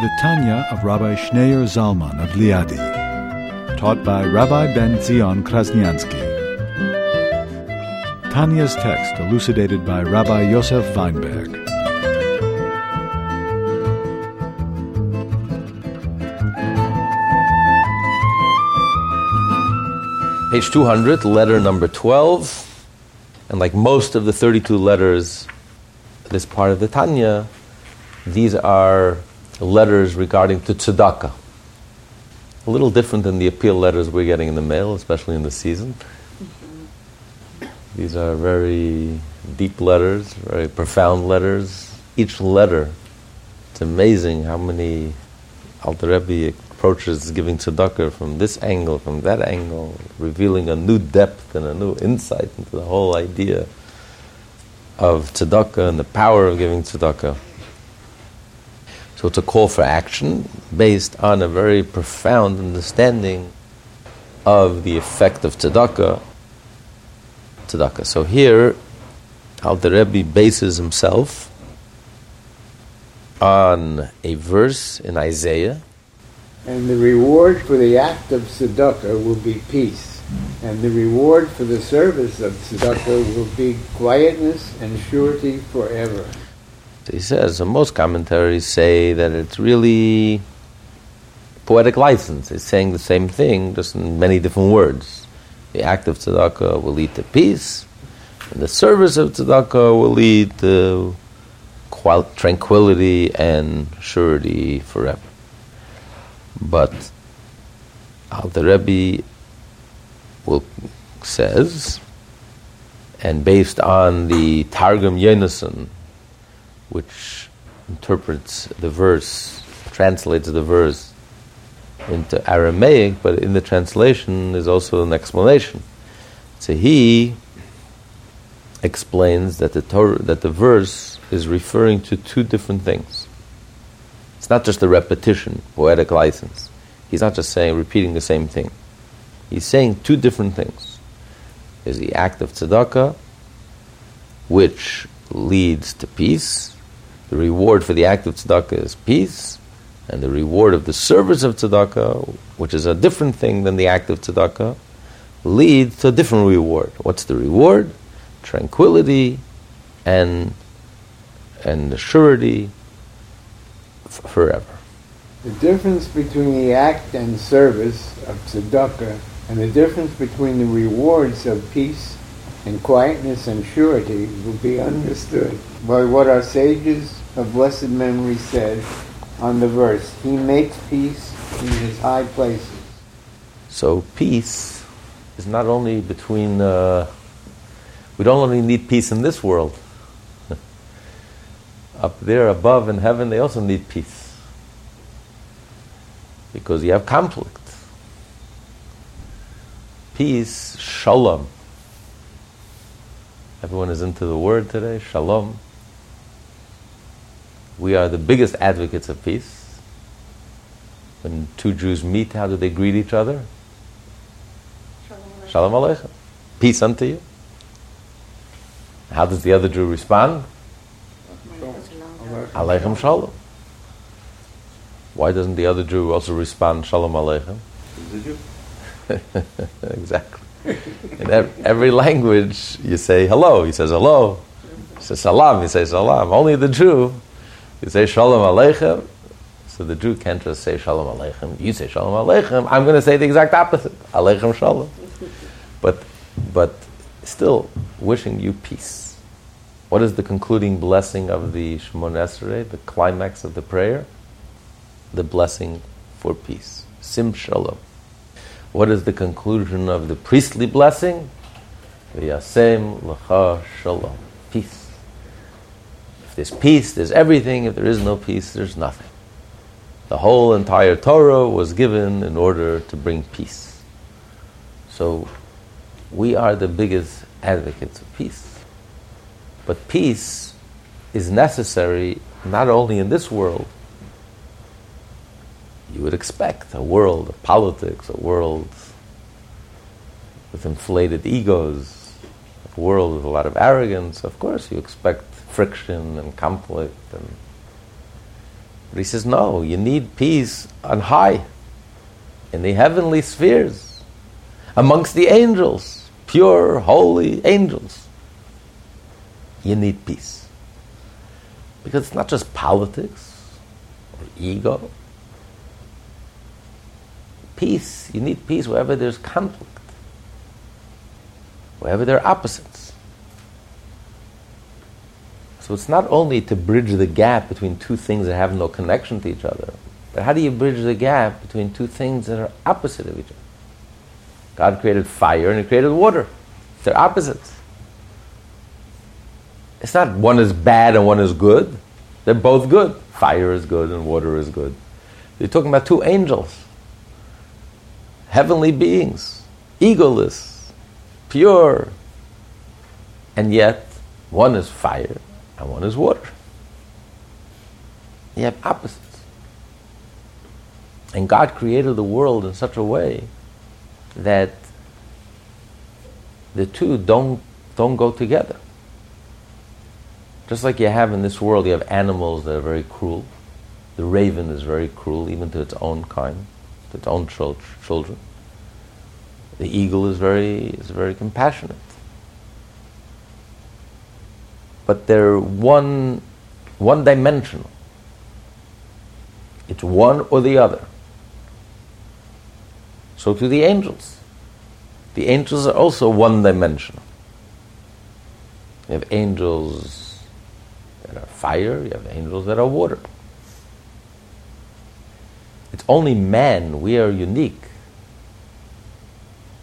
The Tanya of Rabbi Schneur Zalman of Liadi, taught by Rabbi Ben Zion Krasniansky. Tanya's text elucidated by Rabbi Yosef Weinberg. Page 200, letter number 12. And like most of the 32 letters, this part of the Tanya, these are letters regarding to tzedakah. A little different than the appeal letters we're getting in the mail, especially in the season. These are very deep letters, very profound letters. Each letter, it's amazing how many Alter Rebbe approaches giving tzedakah from this angle, from that angle, revealing a new depth and a new insight into the whole idea of tzedakah and the power of giving tzedakah. So it's a call for action based on a very profound understanding of the effect of tzedakah. tzedakah. So here, Alter Rebbe bases himself on a verse in Isaiah and the reward for the act of tzedakah will be peace, and the reward for the service of tzedakah will be quietness and surety forever. He says, so most commentaries say that it's really poetic license. It's saying the same thing, just in many different words. The act of tzedakah will lead to peace, and the service of tzedakah will lead to tranquility and surety forever. But Alter Rebbe will, says, and based on the Targum Yonason, which interprets the verse, translates the verse into Aramaic, but in the translation is also an explanation. So he explains that the Torah, that the verse is referring to two different things. It's not just a repetition, poetic license. He's not just saying, repeating the same thing. He's saying two different things. There's the act of tzedakah, which leads to peace. The reward for the act of tzedakah is peace. And the reward of the service of tzedakah, which is a different thing than the act of tzedakah, leads to a different reward. What's the reward? Tranquility and, and the surety forever. The difference between the act and service of tzedakah and the difference between the rewards of peace and quietness and surety will be understood by what our sages of blessed memory said on the verse, He makes peace in His high places. So peace is not only between, uh, we don't only need peace in this world, up there above in heaven, they also need peace. Because you have conflict. Peace, shalom. Everyone is into the word today, shalom. We are the biggest advocates of peace. When two Jews meet, how do they greet each other? Shalom Aleichem. Peace unto you. How does the other Jew respond? Aleichem Shalom. Why doesn't the other Jew also respond Shalom Aleichem? exactly. In every language, you say hello. He says hello. He says salam. He says salam. Only the Jew, you say Shalom Aleichem. So the Jew can't just say Shalom Aleichem. You say Shalom Aleichem. I'm going to say the exact opposite. Aleichem Shalom. But, but still wishing you peace. What is the concluding blessing of the Shemon Esrei, the climax of the prayer? The blessing for peace. Sim Shalom. What is the conclusion of the priestly blessing? V'yasem l'cha shalom. Peace. If there's peace, there's everything. If there is no peace, there's nothing. The whole entire Torah was given in order to bring peace. So we are the biggest advocates of peace. But peace is necessary not only in this world, you would expect a world of politics, a world with inflated egos, a world with a lot of arrogance. Of course, you expect friction and conflict. And but he says, no, you need peace on high, in the heavenly spheres, amongst the angels, pure, holy angels. You need peace. Because it's not just politics or ego. Peace, you need peace wherever there's conflict, wherever there are opposites. So it's not only to bridge the gap between two things that have no connection to each other, but how do you bridge the gap between two things that are opposite of each other? God created fire and He created water. They're opposites. It's not one is bad and one is good. They're both good. Fire is good and water is good. You're talking about two angels, heavenly beings, egoless, pure, and yet one is fire and one is water. You have opposites. And God created the world in such a way that the two don't, don't go together. Just like you have in this world, you have animals that are very cruel. The raven is very cruel, even to its own kind, to its own children. The eagle is very, is very compassionate. But they're one, one dimensional. It's one or the other. So to the angels. The angels are also one dimensional. You have angels that are fire, you have angels that are water. It's only man, we are unique.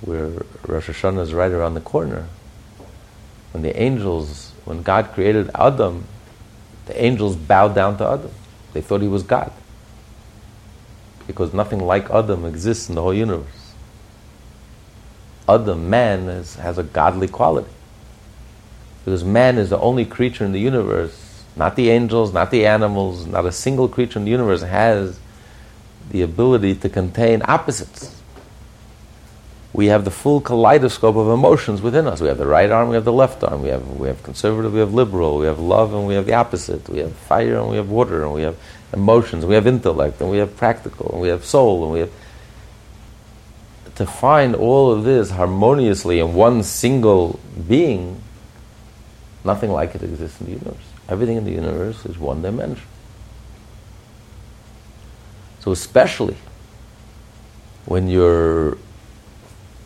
Where Rosh Hashanah is right around the corner. When the angels, when God created Adam, the angels bowed down to Adam. They thought he was God. Because nothing like Adam exists in the whole universe. Adam, man, is, has a godly quality. Because man is the only creature in the universe not the angels, not the animals, not a single creature in the universe has the ability to contain opposites. We have the full kaleidoscope of emotions within us. We have the right arm, we have the left arm. We have, we have conservative, we have liberal. We have love, and we have the opposite. We have fire, and we have water, and we have emotions, we have intellect, and we have practical, and we have soul, and we have. To find all of this harmoniously in one single being, nothing like it exists in the universe. Everything in the universe is one dimension. So, especially when you're.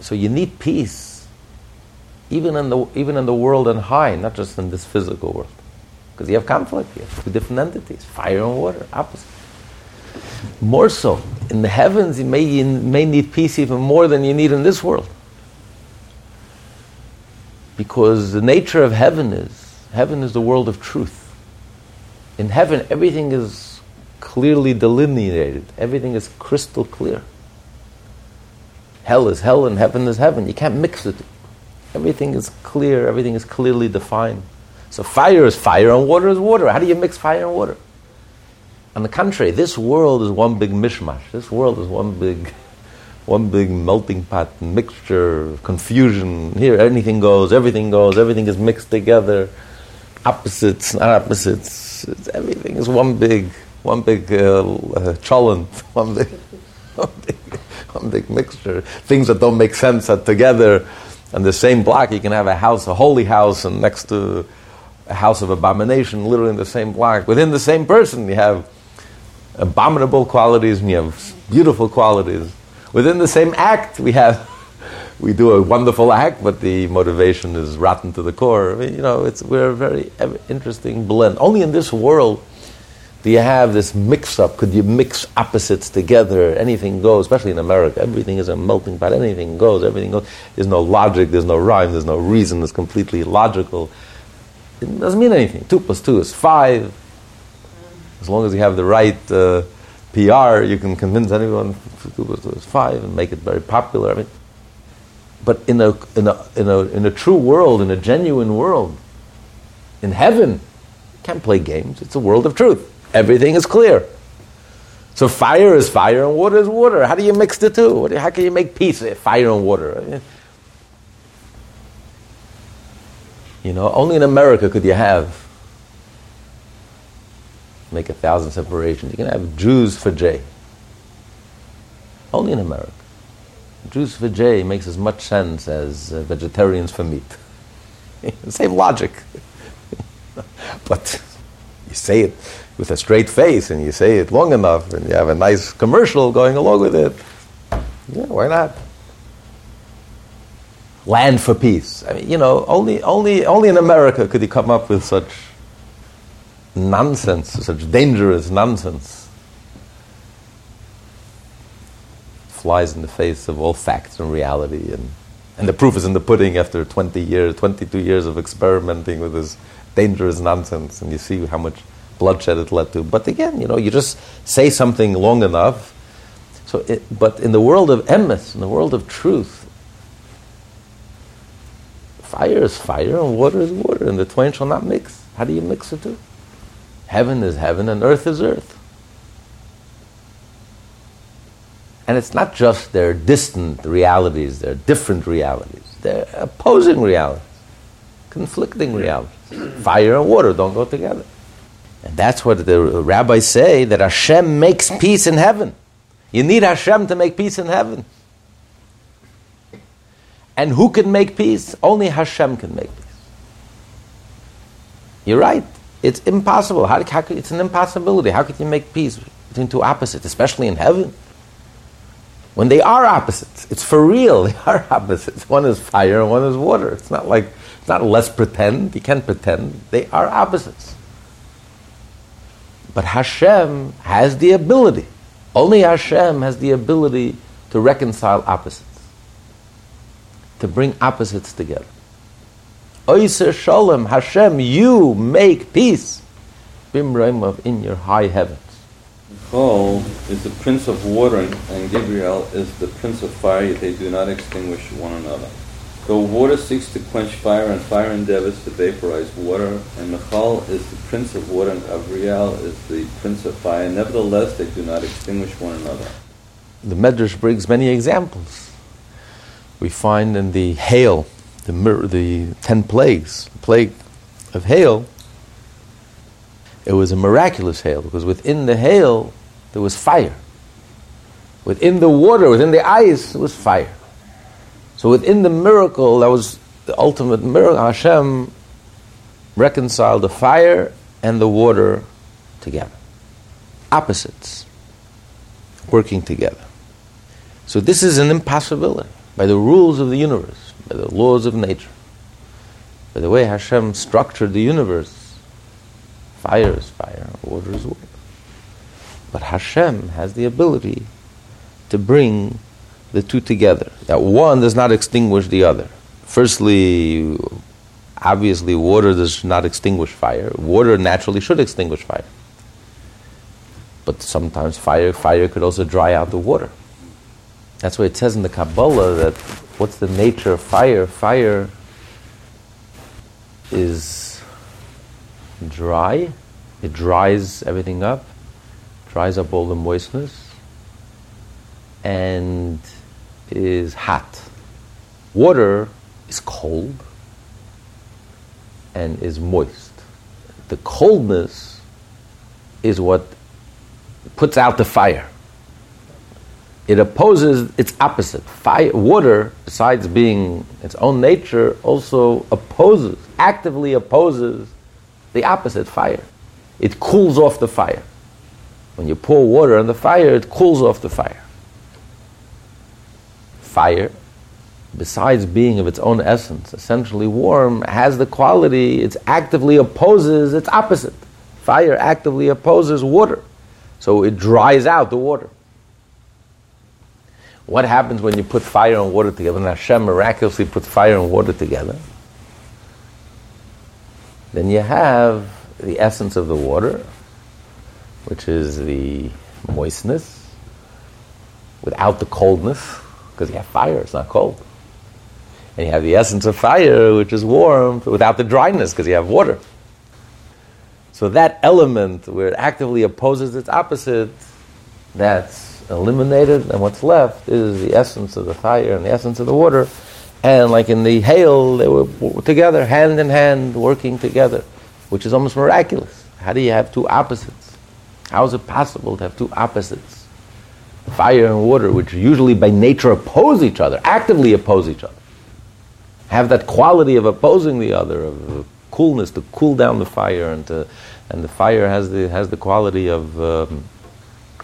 So, you need peace, even in the, even in the world on high, not just in this physical world. Because you have conflict here, two different entities fire and water, opposite. More so, in the heavens, you may, you may need peace even more than you need in this world. Because the nature of heaven is Heaven is the world of truth. In heaven, everything is clearly delineated, everything is crystal clear. Hell is hell and heaven is heaven. You can't mix it. Everything is clear, everything is clearly defined. So fire is fire and water is water. How do you mix fire and water? On the contrary, this world is one big mishmash. This world is one big, one big melting pot, mixture, confusion. Here, anything goes, everything goes, everything is mixed together opposites, not opposites. It's, everything is one big, one big uh, uh, cholent, one big, one big, one big mixture. Things that don't make sense are together. On the same block, you can have a house, a holy house, and next to a house of abomination, literally in the same block. Within the same person, you have abominable qualities and you have beautiful qualities. Within the same act, we have we do a wonderful act, but the motivation is rotten to the core. I mean, you know, it's, we're a very interesting blend. Only in this world do you have this mix up. Could you mix opposites together? Anything goes, especially in America. Everything is a melting pot. Anything goes, everything goes. There's no logic, there's no rhyme, there's no reason. It's completely logical. It doesn't mean anything. Two plus two is five. As long as you have the right. Uh, PR, you can convince anyone to do it five and make it very popular. I mean, but in a, in, a, in, a, in a true world, in a genuine world, in heaven, you can't play games. It's a world of truth. Everything is clear. So fire is fire and water is water. How do you mix the two? How can you make peace? Fire and water. You know, only in America could you have make a thousand separations. You can have Jews for J. Only in America. Jews for J makes as much sense as uh, vegetarians for meat. Same logic. but you say it with a straight face and you say it long enough and you have a nice commercial going along with it. Yeah, why not? Land for peace. I mean, you know, only, only, only in America could you come up with such nonsense, such dangerous nonsense. Flies in the face of all facts and reality. And, and the proof is in the pudding after 20 years, 22 years of experimenting with this dangerous nonsense. And you see how much bloodshed it led to. But again, you know, you just say something long enough. So, it, but in the world of emes, in the world of truth, fire is fire and water is water, and the twain shall not mix. How do you mix the two? Heaven is heaven and earth is earth. And it's not just their distant realities, they're different realities. They're opposing realities, conflicting realities. Fire and water don't go together. And that's what the rabbis say that Hashem makes peace in heaven. You need Hashem to make peace in heaven. And who can make peace? Only Hashem can make peace. You're right. It's impossible. How, how it's an impossibility. How could you make peace between two opposites, especially in heaven? When they are opposites, it's for real. They are opposites. One is fire and one is water. It's not like it's not less pretend. You can't pretend. They are opposites. But Hashem has the ability. Only Hashem has the ability to reconcile opposites, to bring opposites together. Oiser Shalom, Hashem, you make peace. Bimraimov in your high heavens. Michael is the prince of water, and Gabriel is the prince of fire, yet they do not extinguish one another. Though water seeks to quench fire, and fire endeavors to vaporize water, and Michal is the prince of water, and Gavriel is the prince of fire, nevertheless they do not extinguish one another. The Medrash brings many examples. We find in the hail the, the ten plagues, the plague of hail, it was a miraculous hail because within the hail there was fire. Within the water, within the ice, there was fire. So within the miracle, that was the ultimate miracle, Hashem reconciled the fire and the water together. Opposites working together. So this is an impossibility by the rules of the universe by the laws of nature, by the way Hashem structured the universe. Fire is fire, water is water. But Hashem has the ability to bring the two together. That one does not extinguish the other. Firstly, obviously, water does not extinguish fire. Water naturally should extinguish fire. But sometimes fire, fire could also dry out the water. That's why it says in the Kabbalah that what's the nature of fire? Fire is dry, it dries everything up, dries up all the moistness, and is hot. Water is cold and is moist. The coldness is what puts out the fire it opposes its opposite. Fire, water, besides being its own nature, also opposes, actively opposes the opposite, fire. It cools off the fire. When you pour water on the fire, it cools off the fire. Fire, besides being of its own essence, essentially warm, has the quality, it actively opposes its opposite. Fire actively opposes water. So it dries out the water. What happens when you put fire and water together? When Hashem miraculously puts fire and water together, then you have the essence of the water, which is the moistness, without the coldness, because you have fire, it's not cold. And you have the essence of fire, which is warm, without the dryness, because you have water. So that element where it actively opposes its opposite, that's eliminated, and what's left is the essence of the fire and the essence of the water. And like in the hail, they were together, hand in hand, working together, which is almost miraculous. How do you have two opposites? How is it possible to have two opposites? Fire and water, which usually by nature oppose each other, actively oppose each other, have that quality of opposing the other, of coolness to cool down the fire, and to, and the fire has the has the quality of um,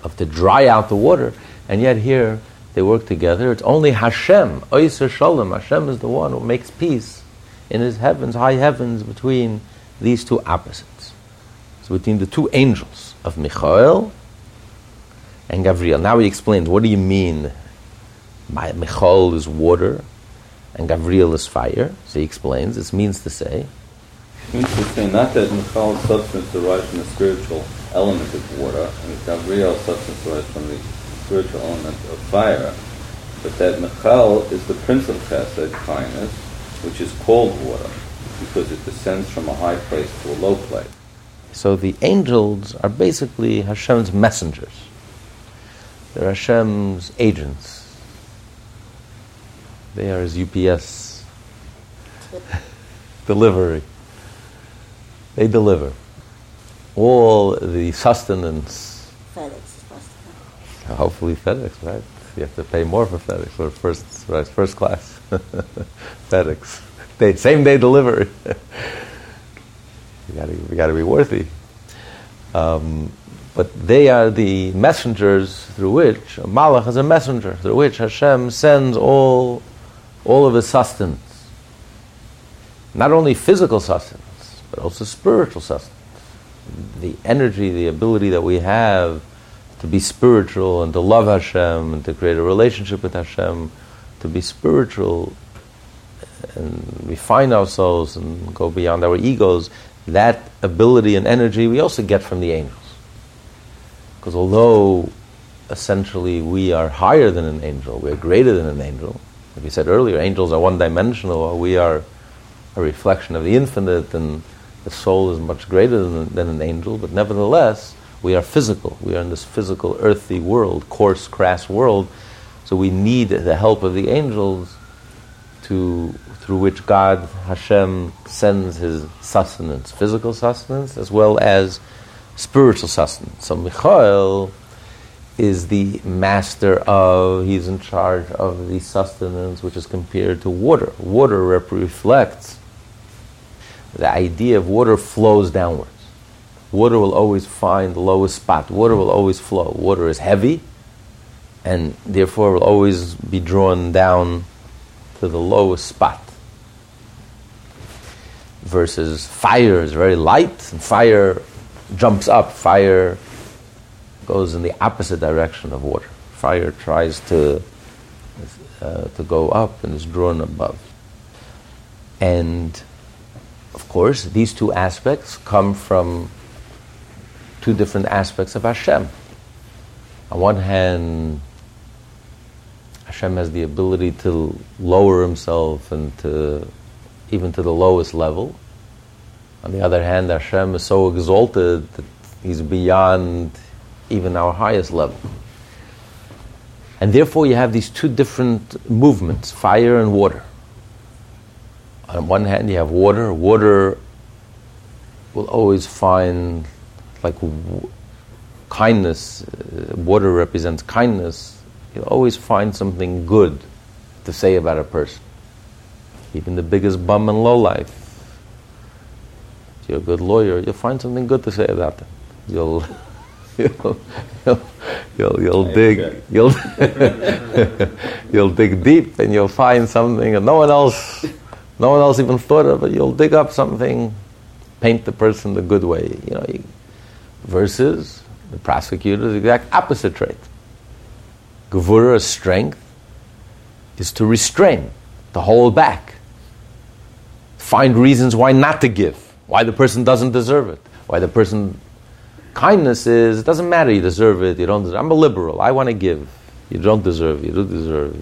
of to dry out the water. And yet here they work together. It's only Hashem, Oyser Shalom. Hashem is the one who makes peace in His heavens, high heavens, between these two opposites. So between the two angels of Michael and Gabriel. Now he explains, what do you mean? My, Michael is water and Gabriel is fire. So he explains, this means to say. It means to say not that Michal's substance derives from the spiritual element of water, and Gabriel's substance derives from the spiritual element of fire, but that Michal is the prince of chesed, kindness, which is cold water, because it descends from a high place to a low place. So the angels are basically Hashem's messengers. They're Hashem's agents. They are his UPS delivery. They deliver all the sustenance. FedEx is possible. Hopefully FedEx, right? You have to pay more for FedEx for first right, first class FedEx. Day, same day delivery. you got to got to be worthy. Um, but they are the messengers through which Malach is a messenger through which Hashem sends all all of his sustenance. Not only physical sustenance, but also spiritual sustenance. The energy, the ability that we have to be spiritual and to love Hashem and to create a relationship with Hashem, to be spiritual and refine ourselves and go beyond our egos, that ability and energy we also get from the angels. Because although essentially we are higher than an angel, we are greater than an angel, like we said earlier, angels are one dimensional, we are a reflection of the infinite, and the soul is much greater than, than an angel, but nevertheless, we are physical. We are in this physical, earthy world, coarse, crass world. So we need the help of the angels to, through which God, Hashem, sends his sustenance, physical sustenance, as well as spiritual sustenance. So Michael is the master of, he's in charge of the sustenance which is compared to water. Water rep- reflects the idea of water flows downwards. water will always find the lowest spot. Water will always flow. Water is heavy, and therefore will always be drawn down to the lowest spot. Versus fire is very light, and fire jumps up. Fire goes in the opposite direction of water. Fire tries to uh, to go up and is drawn above. And of course, these two aspects come from two different aspects of Hashem. On one hand, Hashem has the ability to lower himself and to even to the lowest level. On the other hand, Hashem is so exalted that he's beyond even our highest level. And therefore, you have these two different movements fire and water. On one hand, you have water. Water will always find like w- kindness, uh, water represents kindness, you'll always find something good to say about a person. Even the biggest bum and low life. If you're a good lawyer, you'll find something good to say about them. You'll you'll you'll, you'll, you'll dig you'll you'll dig deep and you'll find something that no one else no one else even thought of it. You'll dig up something, paint the person the good way. You know, you, versus the prosecutor's exact opposite trait. Gevura, strength, is to restrain, to hold back, find reasons why not to give, why the person doesn't deserve it, why the person Kindness is, it doesn't matter, you deserve it, you don't deserve I'm a liberal, I want to give. You don't deserve, you don't deserve.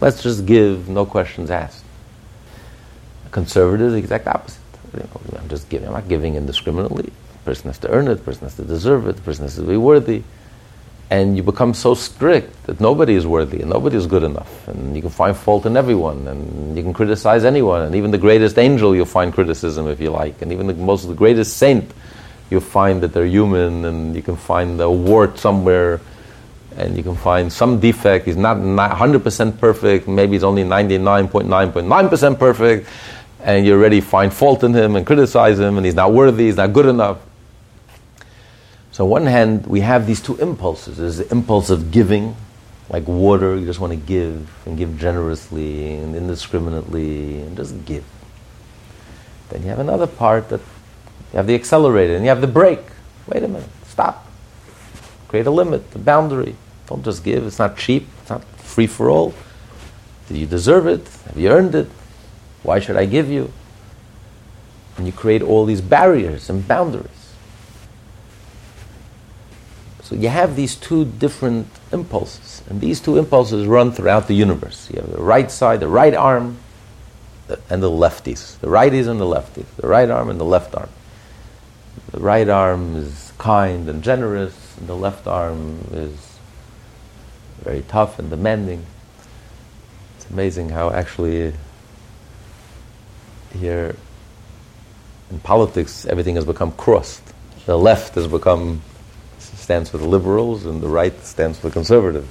Let's just give, no questions asked. A conservative is the exact opposite. You know, I'm just giving, I'm not giving indiscriminately. The person has to earn it, the person has to deserve it, the person has to be worthy. And you become so strict that nobody is worthy and nobody is good enough. And you can find fault in everyone and you can criticize anyone. And even the greatest angel, you'll find criticism if you like. And even the most of the greatest saint, you'll find that they're human and you can find a wart somewhere and you can find some defect. He's not 100% perfect, maybe he's only 99.9.9% perfect, and you already find fault in him and criticize him, and he's not worthy, he's not good enough. So, on one hand, we have these two impulses. There's the impulse of giving, like water, you just want to give, and give generously and indiscriminately, and just give. Then you have another part that you have the accelerator, and you have the brake. Wait a minute, stop. Create a limit, a boundary. Don't just give. It's not cheap. It's not free for all. Did you deserve it? Have you earned it? Why should I give you? And you create all these barriers and boundaries. So you have these two different impulses, and these two impulses run throughout the universe. You have the right side, the right arm, and the lefties. The righties and the lefties. The right arm and the left arm. The right arm is kind and generous, and the left arm is very tough and demanding. It's amazing how actually here in politics everything has become crossed. The left has become stands for the liberals and the right stands for the conservative.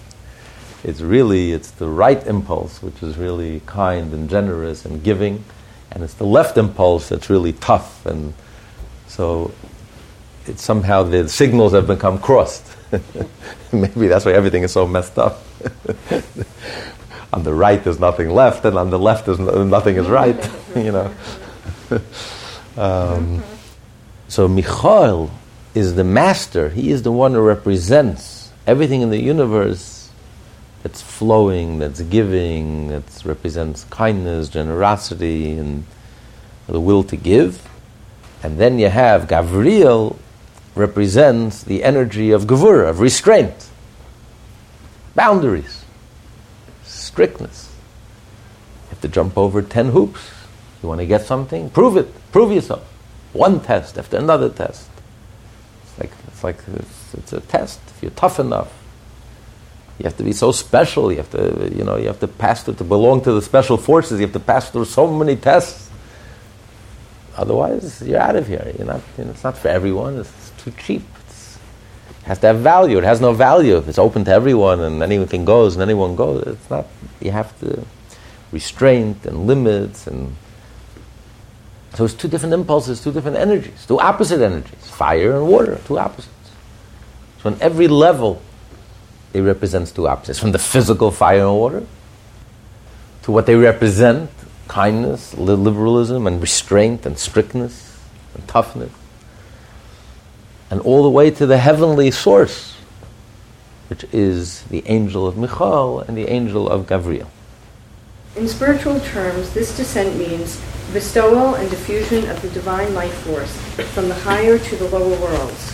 It's really it's the right impulse which is really kind and generous and giving, and it's the left impulse that's really tough and so it's somehow the signals have become crossed. Maybe that's why everything is so messed up. on the right there's nothing left, and on the left there's no, nothing is right. you know. um, so Michael is the master. He is the one who represents everything in the universe that's flowing, that's giving, that represents kindness, generosity, and the will to give. And then you have Gavriel represents the energy of gevura, of restraint, boundaries, strictness. You have to jump over 10 hoops. You want to get something? Prove it. Prove yourself. One test after another test. It's like, it's, it's, it's a test. If you're tough enough, you have to be so special. You have to, you know, you have to pass through, to belong to the special forces. You have to pass through so many tests. Otherwise, you're out of here. You're not, you know, it's not for everyone. It's, too cheap. It's, it has to have value. It has no value. If it's open to everyone and anything goes and anyone goes, it's not. You have to restraint and limits and. So it's two different impulses, two different energies, two opposite energies, fire and water, two opposites. So on every level, it represents two opposites. From the physical fire and water to what they represent kindness, liberalism, and restraint, and strictness, and toughness and all the way to the heavenly source, which is the angel of Michal and the angel of Gabriel. In spiritual terms, this descent means bestowal and diffusion of the divine life force from the higher to the lower worlds.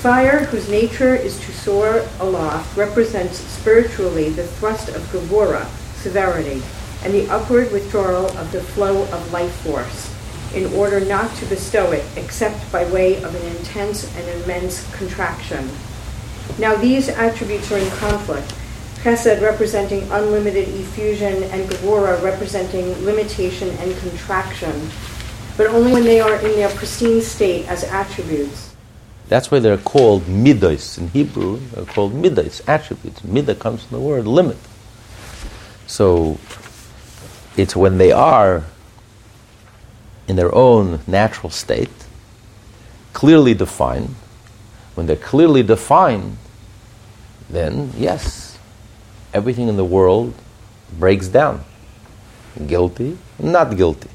Fire, whose nature is to soar aloft, represents spiritually the thrust of Gevura, severity, and the upward withdrawal of the flow of life force in order not to bestow it except by way of an intense and immense contraction. Now, these attributes are in conflict. Chesed representing unlimited effusion and Gevura representing limitation and contraction, but only when they are in their pristine state as attributes. That's why they're called midos. In Hebrew, they're called midos, attributes. Midah comes from the word limit. So it's when they are in their own natural state, clearly defined, when they're clearly defined, then yes, everything in the world breaks down. Guilty, not guilty.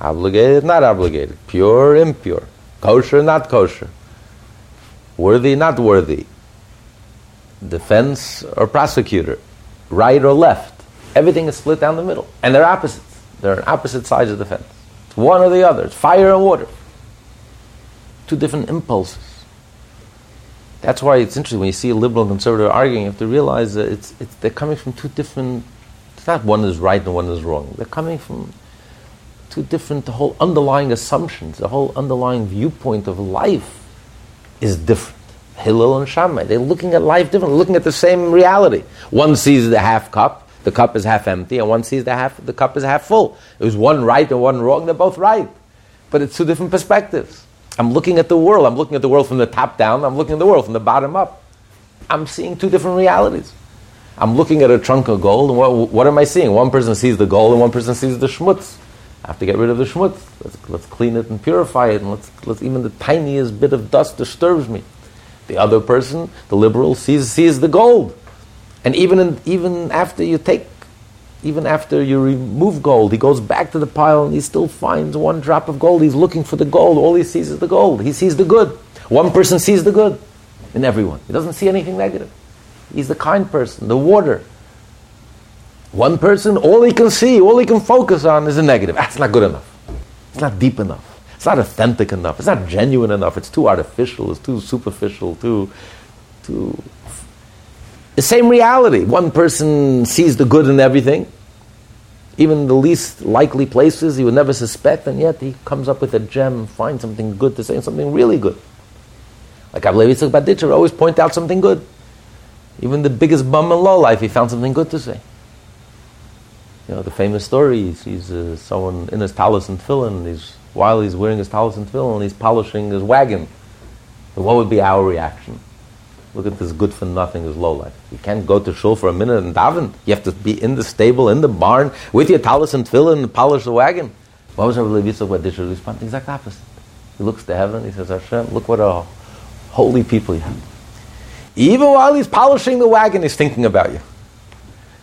Obligated, not obligated. Pure, impure. Kosher, not kosher. Worthy, not worthy. Defense or prosecutor. Right or left. Everything is split down the middle. And they're opposites. They're on opposite sides of the fence It's one or the other. It's fire and water. Two different impulses. That's why it's interesting when you see a liberal and conservative arguing, you have to realize that it's, it's, they're coming from two different, it's not one is right and one is wrong. They're coming from two different, the whole underlying assumptions, the whole underlying viewpoint of life is different. Hillel and Shammai, they're looking at life differently, looking at the same reality. One sees the half cup, the cup is half empty, and one sees the half, the cup is half full. It was one right and one wrong, they're both right. But it's two different perspectives. I'm looking at the world. I'm looking at the world from the top down. I'm looking at the world from the bottom up. I'm seeing two different realities. I'm looking at a trunk of gold, and what, what am I seeing? One person sees the gold, and one person sees the schmutz. I have to get rid of the schmutz. Let's, let's clean it and purify it, and let's, let's even the tiniest bit of dust disturbs me. The other person, the liberal, sees, sees the gold. And even, in, even after you take even after you remove gold, he goes back to the pile and he still finds one drop of gold. He's looking for the gold. All he sees is the gold. He sees the good. One person sees the good in everyone. He doesn't see anything negative. He's the kind person, the water. One person, all he can see, all he can focus on is the negative. That's not good enough. It's not deep enough. It's not authentic enough. It's not genuine enough. It's too artificial. It's too superficial. Too, too the same reality. One person sees the good in everything, even the least likely places he would never suspect, and yet he comes up with a gem, finds something good to say, something really good. Like Ablevi Baditcher always point out something good. Even the biggest bum in low life, he found something good to say. You know, the famous story, he sees uh, someone in his tallis and tefillin, he's, while he's wearing his tallis and tefillin, he's polishing his wagon. What would be our reaction? Look at this good for nothing is low life. You can't go to shul for a minute and daven. You have to be in the stable, in the barn, with your tallis and tefillin and polish the wagon. What was Rabbi Levi Yitzchak Badisha respond? Exact opposite. He looks to heaven, he says, Hashem, look what a holy people you have. Even while he's polishing the wagon, he's thinking about you.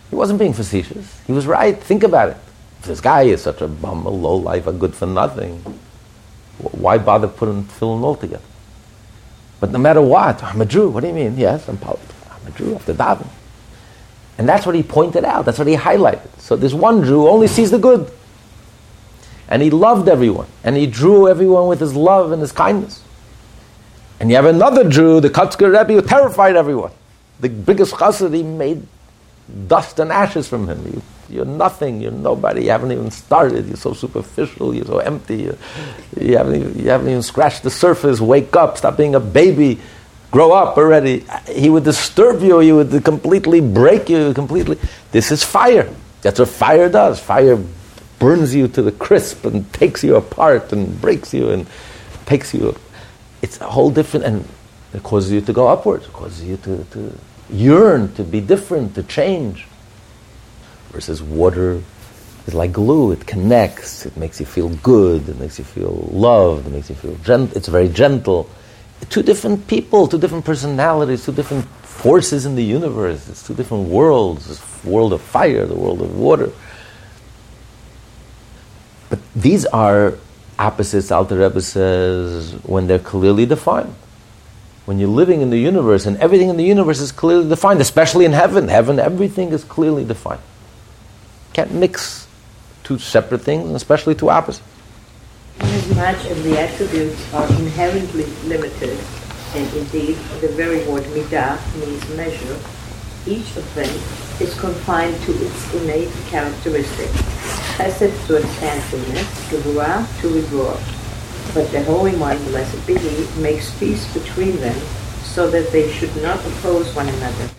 He wasn't being facetious. He was right. Think about it. If this guy is such a bum, a low life, a good for nothing, why bother putting tefillin all together? But no matter what, I'm a Jew. What do you mean? Yes, I'm, I'm a Jew after daven. And that's what he pointed out. That's what he highlighted. So this one Jew only sees the good. And he loved everyone. And he drew everyone with his love and his kindness. And you have another Jew, the Kotzker Rebbe, who terrified everyone. The biggest chassid, he made dust and ashes from him. You you're nothing. You're nobody. You haven't even started. You're so superficial. You're so empty. You, you, haven't, even, you haven't even scratched the surface. Wake up. Stop being a baby. Grow up already. He would disturb you. He would completely break you. Completely. This is fire. That's what fire does. Fire burns you to the crisp and takes you apart and breaks you and takes you. It's a whole different, and it causes you to go upwards. It causes you to, to yearn, to be different, to change versus water is like glue. It connects. It makes you feel good. It makes you feel loved. It makes you feel gentle. It's very gentle. Two different people, two different personalities, two different forces in the universe. It's two different worlds. This world of fire, the world of water. But these are opposites, Alter Rebbe says, when they're clearly defined. When you're living in the universe and everything in the universe is clearly defined, especially in heaven. Heaven, everything is clearly defined. Can't mix two separate things, especially two opposites. As much as the attributes are inherently limited, and indeed the very word midah means measure, each of them is confined to its innate characteristic. Chesed to expansiveness, Gevurah to withdrawal. But the Holy One, blessed be He, makes peace between them so that they should not oppose one another.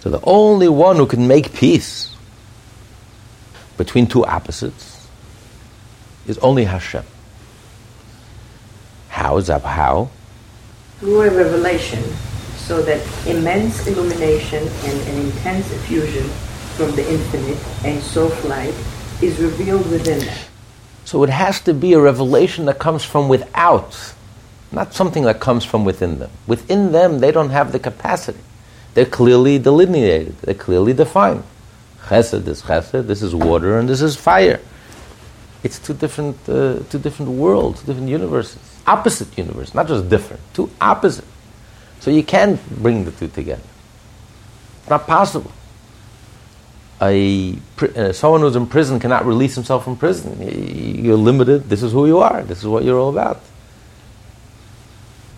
So the only one who can make peace between two opposites is only Hashem. How is that? How? Through a revelation, so that immense illumination and an intense effusion from the infinite and soft light is revealed within them. So it has to be a revelation that comes from without, not something that comes from within them. Within them, they don't have the capacity. They're clearly delineated, they're clearly defined. Chesed is chesed, this is water, and this is fire. It's two different, uh, two different worlds, different universes, opposite universes, not just different, two opposite. So you can't bring the two together. It's not possible. A, uh, someone who's in prison cannot release himself from prison. You're limited. This is who you are. This is what you're all about.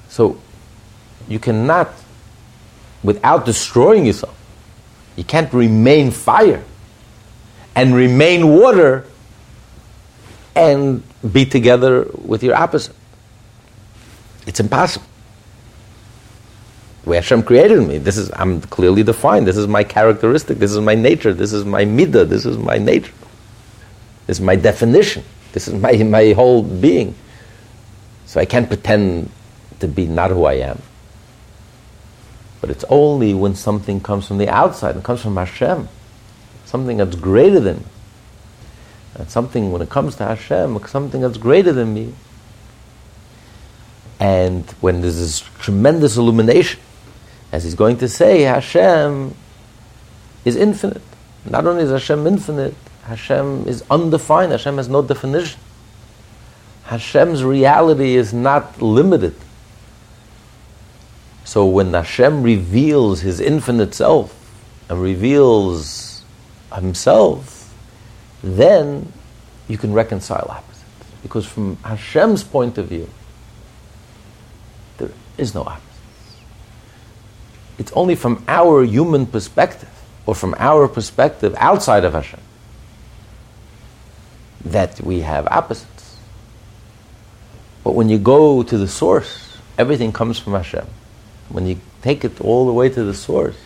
So you cannot without destroying yourself. You can't remain fire and remain water and be together with your opposite. It's impossible. Way Hashem created me, this is I'm clearly defined. This is my characteristic. This is my nature. This is my midah. This is my nature. This is my definition. This is my, my whole being. So I can't pretend to be not who I am. But it's only when something comes from the outside, it comes from Hashem, something that's greater than me. And something, when it comes to Hashem, something that's greater than me. And when there's this tremendous illumination, as he's going to say, Hashem is infinite. Not only is Hashem infinite, Hashem is undefined, Hashem has no definition. Hashem's reality is not limited. So when Hashem reveals His infinite self and reveals Himself, then you can reconcile opposites. Because from Hashem's point of view, there is no opposites. It's only from our human perspective, or from our perspective outside of Hashem, that we have opposites. But when you go to the source, everything comes from Hashem. When you take it all the way to the source,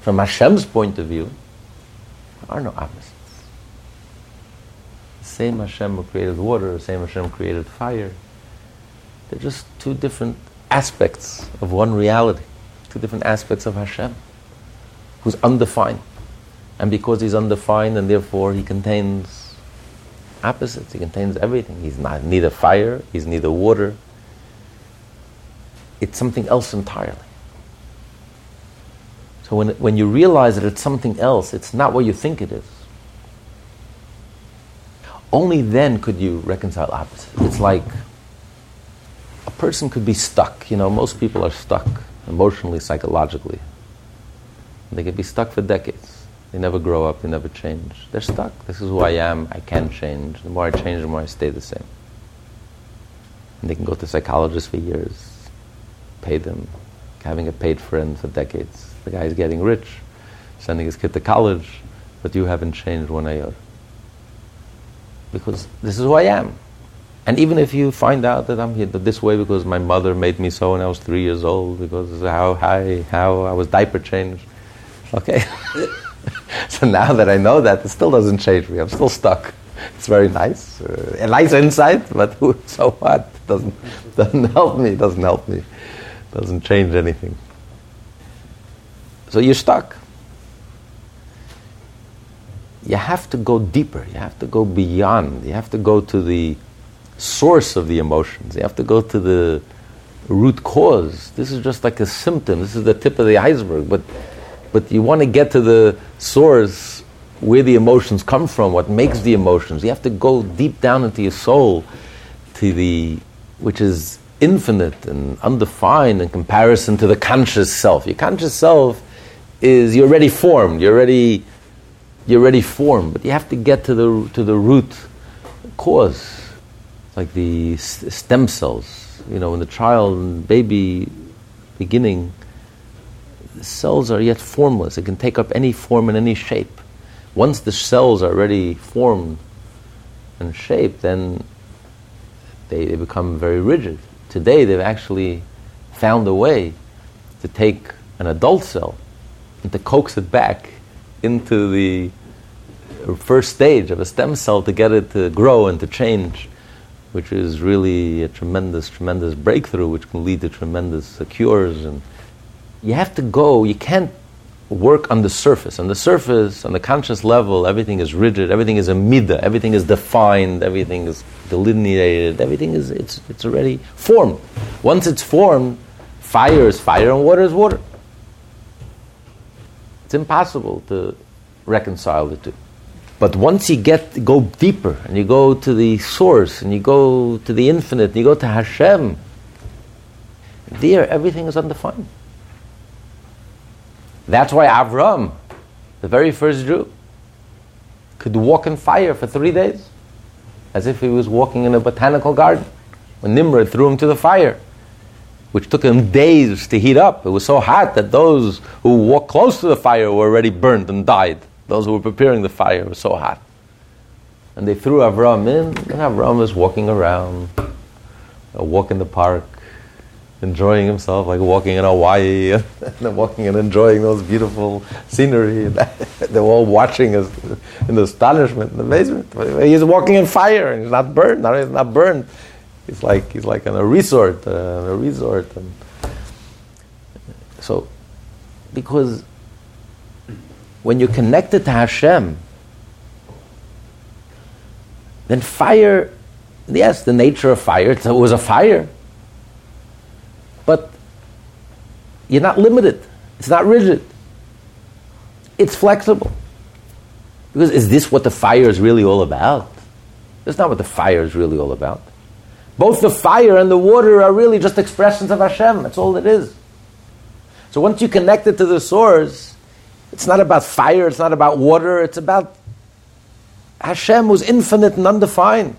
from Hashem's point of view, there are no opposites. The same Hashem who created water, the same Hashem created fire. They're just two different aspects of one reality, two different aspects of Hashem, who's undefined. And because he's undefined and therefore he contains opposites, he contains everything. He's not neither fire, he's neither water, it's something else entirely. So when, when you realize that it's something else, it's not what you think it is. Only then could you reconcile opposites. It's like a person could be stuck. You know, most people are stuck emotionally, psychologically. They can be stuck for decades. They never grow up, they never change. They're stuck. This is who I am, I can't change. The more I change, the more I stay the same. And they can go to psychologists for years pay them, having a paid friend for decades. The guy is getting rich, sending his kid to college, but you haven't changed one iota. Because this is who I am. And even if you find out that I'm this way because my mother made me so when I was three years old, because how I, how I was diaper changed, okay. so now that I know that, it still doesn't change me. I'm still stuck. It's very nice, uh, a nice insight, but so what? Doesn't doesn't help me. Doesn't help me. Doesn't change anything. So you're stuck. You have to go deeper. You have to go beyond. You have to go to the source of the emotions. You have to go to the root cause. This is just like a symptom. This is the tip of the iceberg. But, but you want to get to the source where the emotions come from, what makes the emotions. You have to go deep down into your soul to the, which is infinite and undefined in comparison to the conscious self. Your conscious self is you're already formed. You're already you're already formed, but you have to get to the to the root cause, like the stem cells. You know, in the child and baby beginning, cells are yet formless. It can take up any form and any shape. Once the cells are already formed and shaped, then they, they become very rigid. Today, they've actually found a way to take an adult cell and to coax it back into the first stage of a stem cell to get it to grow and to change, which is really a tremendous, tremendous breakthrough, which can lead to tremendous cures. And you have to go. You can't work on the surface. On the surface, on the conscious level, everything is rigid, everything is a midah, everything is defined, everything is delineated, everything is it's it's already formed. Once it's formed, fire is fire and water is water. It's impossible to reconcile the two. But once you get go deeper and you go to the source and you go to the infinite and you go to Hashem, there everything is undefined. That's why Avram, the very first Jew, could walk in fire for three days, as if he was walking in a botanical garden. When Nimrod threw him to the fire, which took him days to heat up. It was so hot that those who walked close to the fire were already burnt and died. Those who were preparing the fire were so hot. And they threw Avram in, and Avram was walking around, a walk in the park, enjoying himself, like walking in Hawaii, and walking and enjoying those beautiful scenery. they were all watching us in astonishment, in amazement. He's walking in fire, and he's not burned. Not, he's not burned. He's like he's like in a resort, uh, a resort, and so because when you're connected to Hashem, then fire, yes, the nature of fire, it was a fire, but you're not limited. It's not rigid. It's flexible. Because is this what the fire is really all about? That's not what the fire is really all about. Both the fire and the water are really just expressions of Hashem. That's all it is. So once you connect it to the source, it's not about fire, it's not about water, it's about Hashem who's infinite and undefined.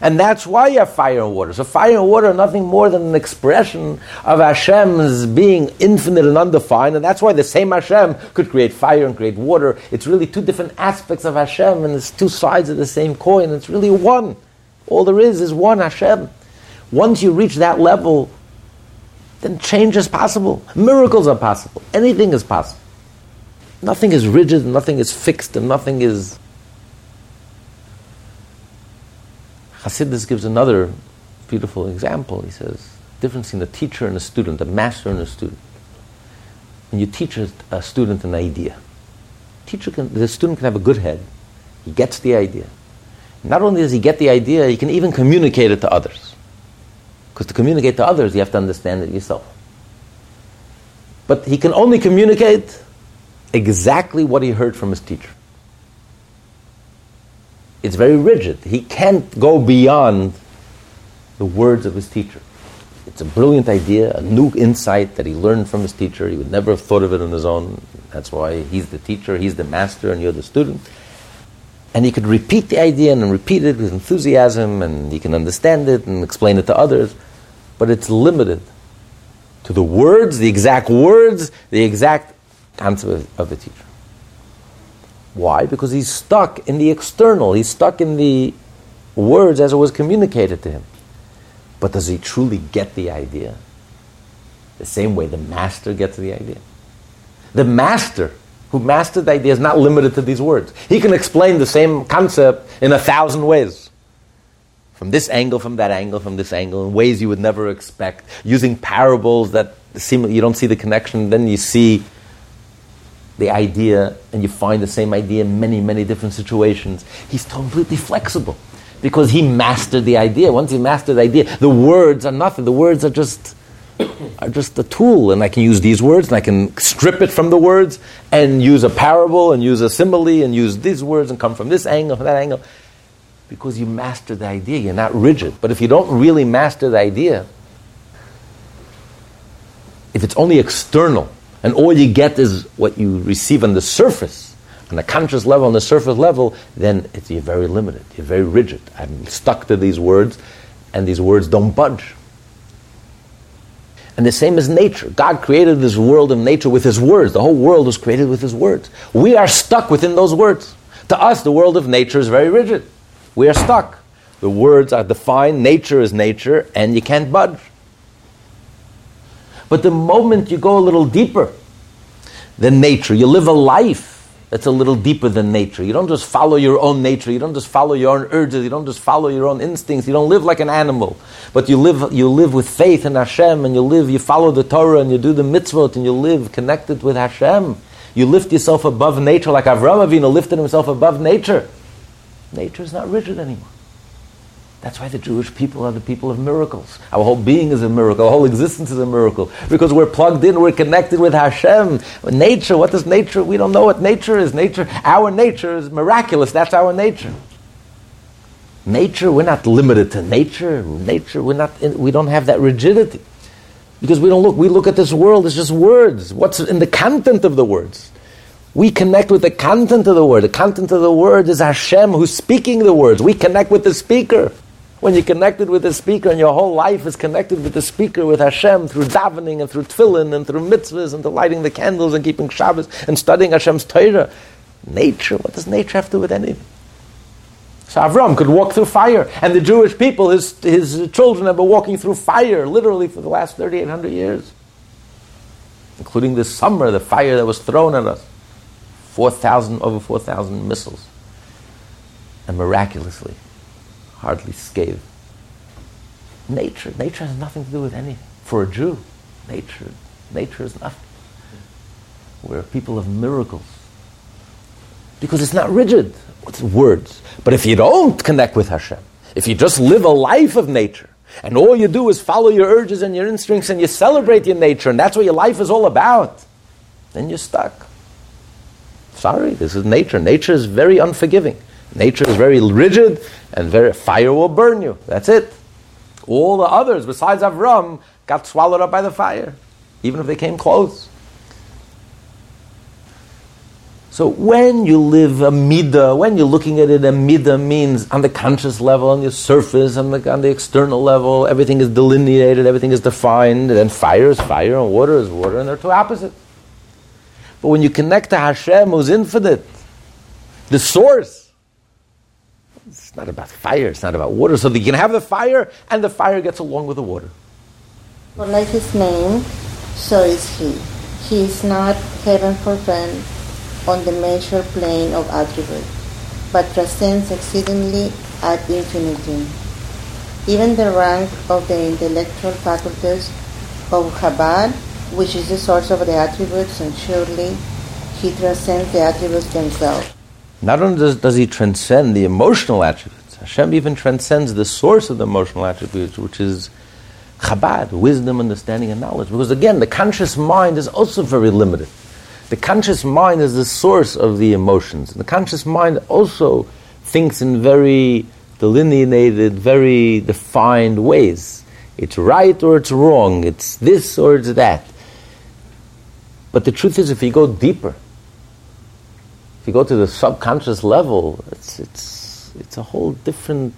And that's why you have fire and water. So fire and water are nothing more than an expression of Hashem's being infinite and undefined, and that's why the same Hashem could create fire and create water. It's really two different aspects of Hashem, and it's two sides of the same coin. It's really one. All there is is one Hashem. Once you reach that level, then change is possible. Miracles are possible. Anything is possible. Nothing is rigid, and nothing is fixed, and nothing is. Hasidus gives another beautiful example. He says, difference in a teacher and a student, a master and a student. When you teach a, a student an idea, teacher can, the student can have a good head. He gets the idea. Not only does he get the idea, he can even communicate it to others. Because to communicate to others, you have to understand it yourself. But he can only communicate exactly what he heard from his teacher. It's very rigid. He can't go beyond the words of his teacher. It's a brilliant idea, a new insight that he learned from his teacher. He would never have thought of it on his own. That's why he's the teacher, he's the master, and you're the student. And he could repeat the idea and repeat it with enthusiasm, and he can understand it and explain it to others but it's limited to the words, the exact words, the exact concept of the teacher. Why? Because he's stuck in the external, he's stuck in the words as it was communicated to him. But does he truly get the idea? The same way the master gets the idea. The master who mastered the idea is not limited to these words. He can explain the same concept in a thousand ways from this angle, from that angle, from this angle, in ways you would never expect, using parables that seem you don't see the connection, then you see the idea and you find the same idea in many, many different situations. He's completely flexible because he mastered the idea. Once he mastered the idea, the words are nothing. The words are just are just a tool, and I can use these words, and I can strip it from the words, and use a parable, and use a simile, and use these words, and come from this angle, from that angle because you master the idea. You're not rigid. But if you don't really master the idea, if it's only external and all you get is what you receive on the surface, on the conscious level, on the surface level, then you're very limited. You're very rigid. I'm stuck to these words, and these words don't budge. And the same as nature. God created this world of nature with His words. The whole world was created with His words. We are stuck within those words. To us, the world of nature is very rigid we are stuck. The words are defined, nature is nature, and you can't budge. But the moment you go a little deeper than nature, you live a life that's a little deeper than nature. You don't just follow your own nature, you don't just follow your own urges, you don't just follow your own instincts, you don't live like an animal. But you live, you live with faith in Hashem, and you live, you follow the Torah, and you do the mitzvot, and you live connected with Hashem. You lift yourself above nature like Avram Avinu lifted himself above nature. Nature is not rigid anymore. That's why the Jewish people are the people of miracles. Our whole being is a miracle. Our whole existence is a miracle. Because we're plugged in, we're connected with Hashem. Nature, what is nature? We don't know what nature is. Nature, our nature is miraculous. That's our nature. Nature, we're not limited to nature. Nature, we're not in, we don't have that rigidity. Because we don't look, we look at this world as just words. What's in the content of the words? We connect with the content of the word. The content of the word is Hashem who's speaking the words. We connect with the speaker. When you're connected with the speaker and your whole life is connected with the speaker, with Hashem, through davening and through tefillin and through mitzvahs and through lighting the candles and keeping Shabbos and studying Hashem's Torah. Nature, what does nature have to do with anything? So Avram could walk through fire, and the Jewish people, his, his children, have been walking through fire literally for the last 3,800 years. Including this summer, the fire that was thrown at us. 4,000, over 4,000 missiles. And miraculously, hardly scathed. Nature, nature has nothing to do with anything. For a Jew, nature, nature is nothing. We're people of miracles. Because it's not rigid. It's words. But if you don't connect with Hashem, if you just live a life of nature, and all you do is follow your urges and your instincts and you celebrate your nature, and that's what your life is all about, then you're stuck. Sorry, this is nature. Nature is very unforgiving. Nature is very rigid and very fire will burn you. That's it. All the others besides Avram got swallowed up by the fire, even if they came close. So when you live a midah, when you're looking at it, a midah means on the conscious level, on the surface, on the, on the external level, everything is delineated, everything is defined, and fire is fire, and water is water, and they're two opposites. But when you connect to Hashem, who's infinite, the source, it's not about fire, it's not about water. So you can have the fire, and the fire gets along with the water. For like his name, so is he. He is not heaven forbidden on the measure plane of attribute, but transcends exceedingly ad infinitum. Even the rank of the intellectual faculties of Chabad, which is the source of the attributes, and surely he transcends the attributes themselves. Not only does, does he transcend the emotional attributes, Hashem even transcends the source of the emotional attributes, which is Chabad, wisdom, understanding, and knowledge. Because again, the conscious mind is also very limited. The conscious mind is the source of the emotions. The conscious mind also thinks in very delineated, very defined ways. It's right or it's wrong, it's this or it's that. But the truth is, if you go deeper, if you go to the subconscious level, it's, it's, it's a whole different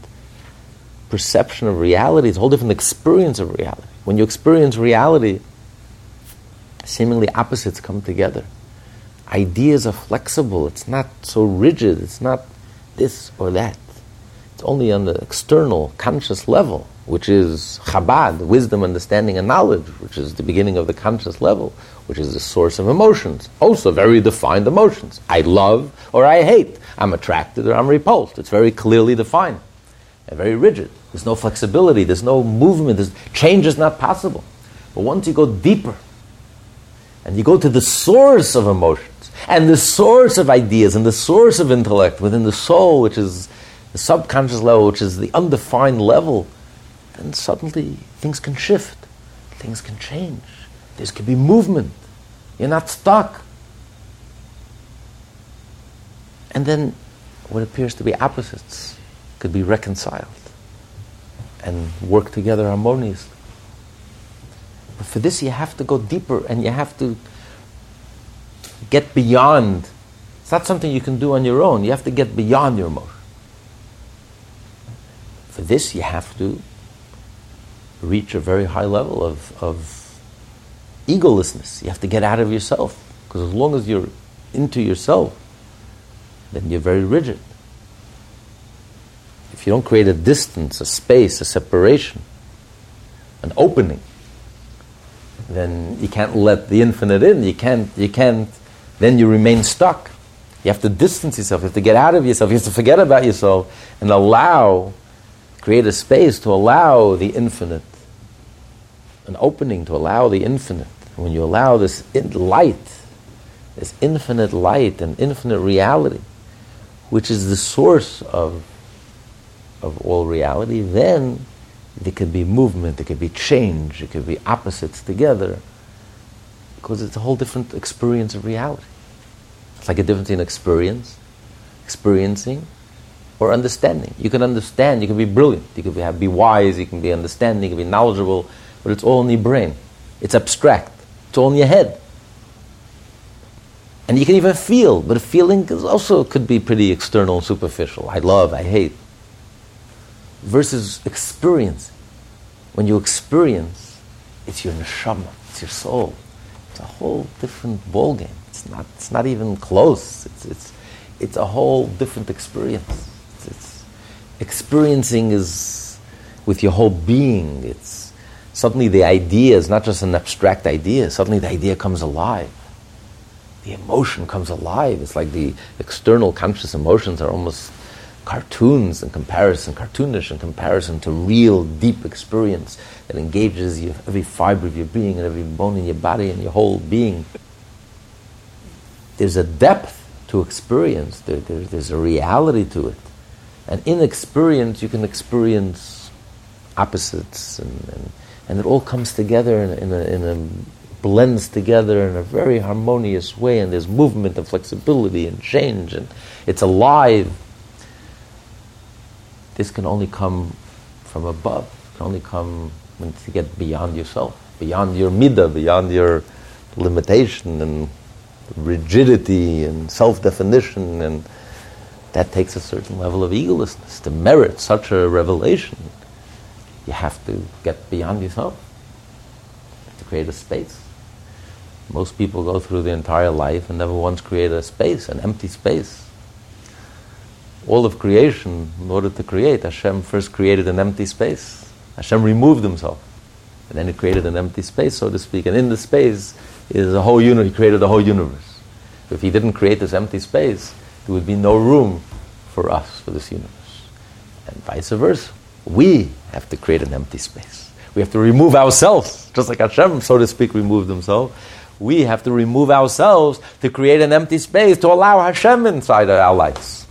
perception of reality, it's a whole different experience of reality. When you experience reality, seemingly opposites come together ideas are flexible. It's not so rigid. It's not this or that. It's only on the external, conscious level, which is Chabad, wisdom, understanding, and knowledge, which is the beginning of the conscious level, which is the source of emotions. Also, very defined emotions. I love or I hate. I'm attracted or I'm repulsed. It's very clearly defined and very rigid. There's no flexibility. There's no movement. There's, change is not possible. But once you go deeper and you go to the source of emotions and the source of ideas and the source of intellect within the soul, which is the subconscious level, which is the undefined level, then suddenly things can shift, things can change, there could be movement. You're not stuck. And then what appears to be opposites could be reconciled and work together harmoniously. But for this, you have to go deeper and you have to get beyond. It's not something you can do on your own. You have to get beyond your emotion. For this, you have to reach a very high level of, of egolessness. You have to get out of yourself. Because as long as you're into yourself, then you're very rigid. If you don't create a distance, a space, a separation, an opening, then you can't let the infinite in. You can't, you can't then you remain stuck. You have to distance yourself, you have to get out of yourself, you have to forget about yourself and allow, create a space to allow the infinite, an opening to allow the infinite. When you allow this light, this infinite light and infinite reality, which is the source of, of all reality, then there could be movement, there could be change, there could be opposites together because it's a whole different experience of reality. It's like a difference in experience, experiencing, or understanding. You can understand, you can be brilliant, you can be, be wise, you can be understanding, you can be knowledgeable, but it's all in your brain. It's abstract. All in your head. And you can even feel, but a feeling also could be pretty external and superficial. I love, I hate. versus experience. When you experience, it's your neshama, it's your soul. It's a whole different ballgame. It's not, it's not even close. It's, it's, it's a whole different experience. It's, it's experiencing is with your whole being. It's suddenly the idea is not just an abstract idea. Suddenly the idea comes alive. The emotion comes alive. It's like the external conscious emotions are almost cartoons in comparison, cartoonish in comparison to real deep experience that engages you, every fiber of your being and every bone in your body and your whole being. There's a depth to experience, there, there, there's a reality to it. And in experience, you can experience opposites, and, and, and it all comes together in, in, a, in a blends together in a very harmonious way, and there's movement and flexibility and change, and it's alive this can only come from above. It can only come when you get beyond yourself, beyond your midah, beyond your limitation and rigidity and self-definition, and that takes a certain level of egolessness to merit such a revelation. You have to get beyond yourself to create a space. Most people go through their entire life and never once create a space, an empty space all of creation, in order to create, Hashem first created an empty space. Hashem removed himself. And then he created an empty space, so to speak. And in the space is a whole universe. He created a whole universe. If he didn't create this empty space, there would be no room for us, for this universe. And vice versa. We have to create an empty space. We have to remove ourselves, just like Hashem, so to speak, removed himself. We have to remove ourselves to create an empty space to allow Hashem inside our lives.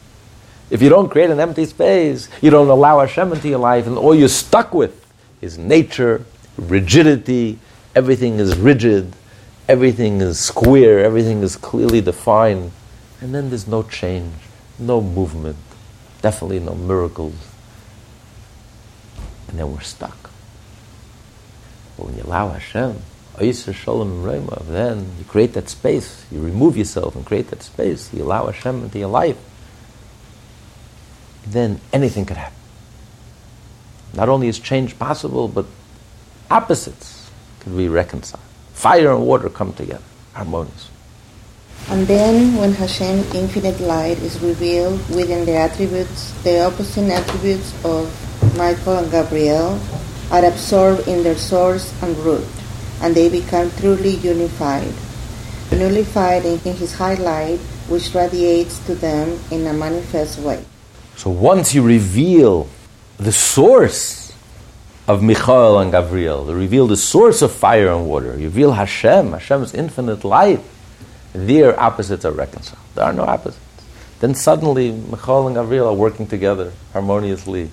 If you don't create an empty space, you don't allow Hashem into your life, and all you're stuck with is nature, rigidity, everything is rigid, everything is square, everything is clearly defined, and then there's no change, no movement, definitely no miracles. And then we're stuck. But when you allow Hashem, then you create that space, you remove yourself and create that space, you allow Hashem into your life then anything could happen. Not only is change possible, but opposites could be reconciled. Fire and water come together, harmonious. And then, when Hashem, infinite light, is revealed within the attributes, the opposite attributes of Michael and Gabriel are absorbed in their source and root, and they become truly unified. Unified in his high light, which radiates to them in a manifest way. So once you reveal the source of Michael and Gabriel, you reveal the source of fire and water, you reveal Hashem, Hashem's infinite light, their opposites are reconciled. There are no opposites. Then suddenly Michael and Gabriel are working together harmoniously.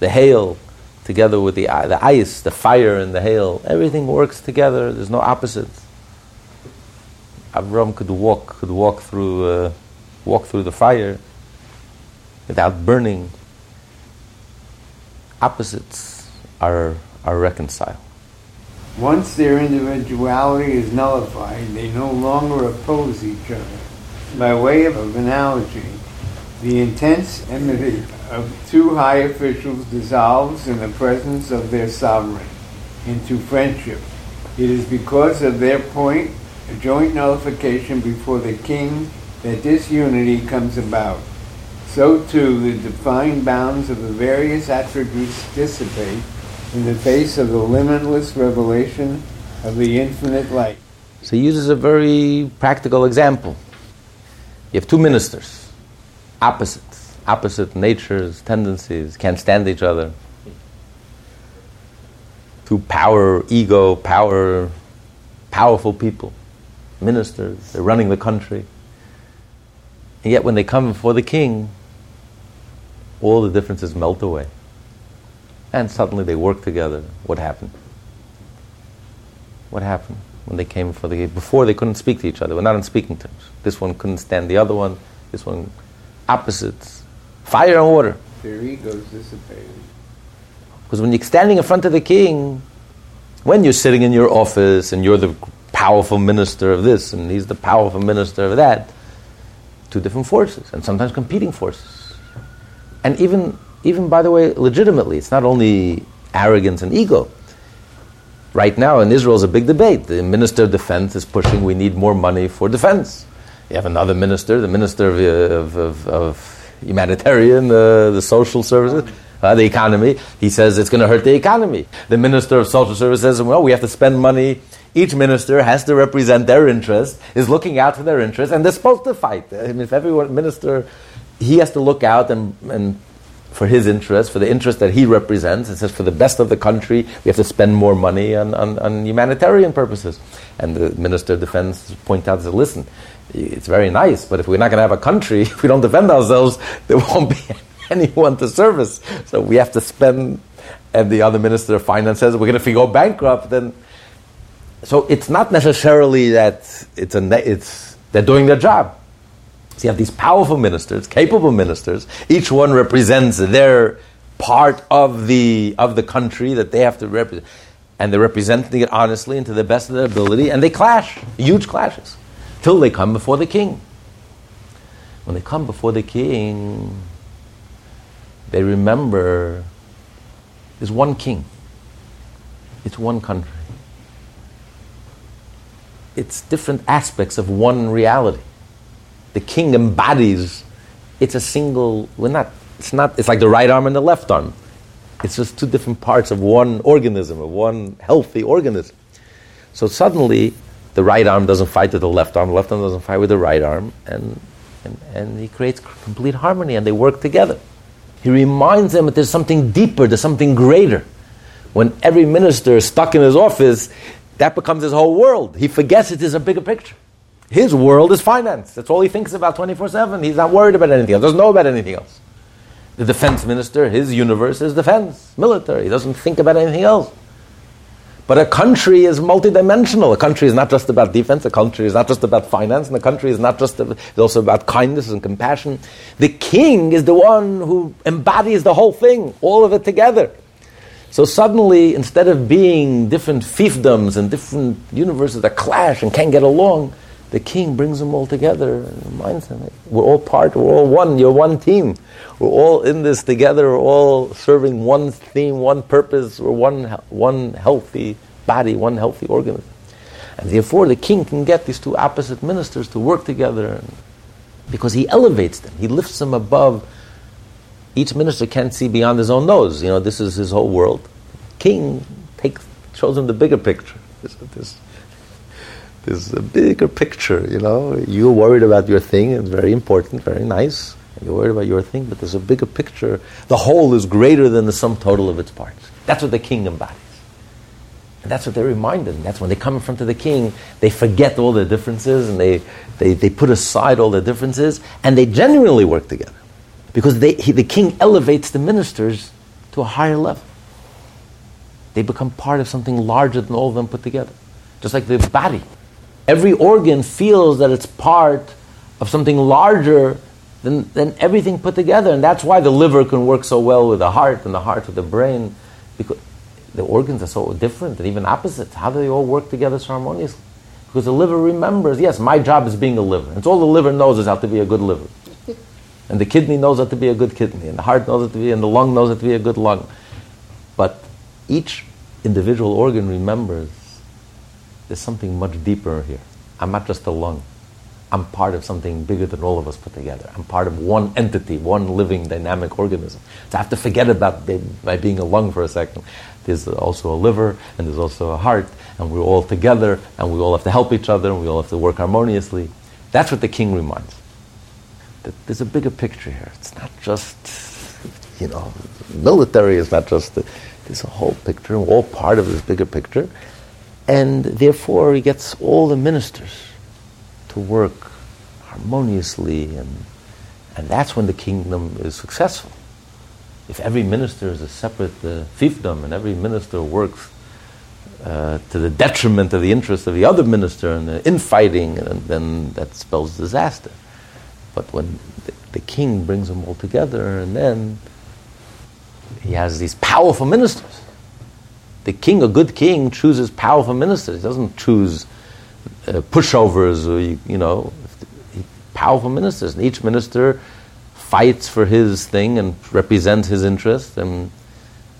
The hail together with the, the ice, the fire and the hail, everything works together. There's no opposites. Avram could walk, could walk through, uh, walk through the fire without burning, opposites are, are reconciled. Once their individuality is nullified, they no longer oppose each other. By way of analogy, the intense enmity of two high officials dissolves in the presence of their sovereign into friendship. It is because of their point, a joint nullification before the king, that this unity comes about so too the defined bounds of the various attributes dissipate in the face of the limitless revelation of the infinite light. So he uses a very practical example. You have two ministers, opposites, opposite natures, tendencies, can't stand each other. Two power, ego, power, powerful people, ministers, they're running the country. And yet when they come before the king, all the differences melt away. And suddenly they work together. What happened? What happened when they came for the king? before they couldn't speak to each other? We're not on speaking terms. This one couldn't stand the other one. This one opposites. Fire and water. Their egos dissipated. Because when you're standing in front of the king, when you're sitting in your office and you're the powerful minister of this and he's the powerful minister of that, two different forces and sometimes competing forces. And even even by the way, legitimately. It's not only arrogance and ego. Right now in Israel is a big debate. The Minister of Defense is pushing we need more money for defense. You have another minister, the Minister of, of, of, of Humanitarian, uh, the Social Services, uh, the economy. He says it's going to hurt the economy. The Minister of Social Services says, well, we have to spend money. Each minister has to represent their interest, is looking out for their interest, and they're supposed to fight. I mean, if every minister, he has to look out and, and for his interest, for the interest that he represents. It says for the best of the country, we have to spend more money on, on, on humanitarian purposes. And the Minister of Defense pointed out, said, listen, it's very nice, but if we're not going to have a country, if we don't defend ourselves, there won't be anyone to service. So we have to spend, and the other Minister of Finance says, we're going to go bankrupt, then... So it's not necessarily that it's a, it's, they're doing their job. So you have these powerful ministers, capable ministers. Each one represents their part of the of the country that they have to represent, and they're representing it honestly and to the best of their ability. And they clash, huge clashes, till they come before the king. When they come before the king, they remember there's one king. It's one country. It's different aspects of one reality the king embodies, it's a single, we're not, it's not, it's like the right arm and the left arm. It's just two different parts of one organism, of one healthy organism. So suddenly, the right arm doesn't fight with the left arm, the left arm doesn't fight with the right arm, and, and, and he creates complete harmony and they work together. He reminds them that there's something deeper, there's something greater. When every minister is stuck in his office, that becomes his whole world. He forgets it is a bigger picture. His world is finance. That's all he thinks about 24 7. He's not worried about anything else, doesn't know about anything else. The defense minister, his universe is defense, military. He doesn't think about anything else. But a country is multidimensional. A country is not just about defense. A country is not just about finance. And a country is not just, it's also about kindness and compassion. The king is the one who embodies the whole thing, all of it together. So suddenly, instead of being different fiefdoms and different universes that clash and can't get along, the king brings them all together and reminds them we're all part, we're all one, you're one team. We're all in this together, we're all serving one theme, one purpose, we're one, one healthy body, one healthy organism. And therefore, the king can get these two opposite ministers to work together because he elevates them, he lifts them above. Each minister can't see beyond his own nose. You know, this is his whole world. King takes, shows him the bigger picture. This, this, there's a bigger picture, you know. You're worried about your thing, it's very important, very nice. You're worried about your thing, but there's a bigger picture. The whole is greater than the sum total of its parts. That's what the king embodies. And that's what they're reminded. That's when they come in front of the king, they forget all their differences and they, they, they put aside all their differences and they genuinely work together. Because they, he, the king elevates the ministers to a higher level. They become part of something larger than all of them put together. Just like the body every organ feels that it's part of something larger than, than everything put together. And that's why the liver can work so well with the heart and the heart with the brain, because the organs are so different and even opposites. How do they all work together so harmoniously? Because the liver remembers, yes, my job is being a liver. It's all the liver knows is how to be a good liver. And the kidney knows how to be a good kidney, and the heart knows how to be, and the lung knows how to be a good lung. But each individual organ remembers there's something much deeper here. I'm not just a lung. I'm part of something bigger than all of us put together. I'm part of one entity, one living dynamic organism. So I have to forget about my being a lung for a second. There's also a liver, and there's also a heart, and we're all together, and we all have to help each other, and we all have to work harmoniously. That's what the king reminds. That there's a bigger picture here. It's not just, you know, military is not just, the, there's a whole picture, we're all part of this bigger picture. And therefore, he gets all the ministers to work harmoniously, and, and that's when the kingdom is successful. If every minister is a separate uh, fiefdom and every minister works uh, to the detriment of the interests of the other minister and the infighting, then that spells disaster. But when the, the king brings them all together, and then he has these powerful ministers the king, a good king, chooses powerful ministers. He doesn't choose uh, pushovers or, you, you know, powerful ministers. And each minister fights for his thing and represents his interest, and,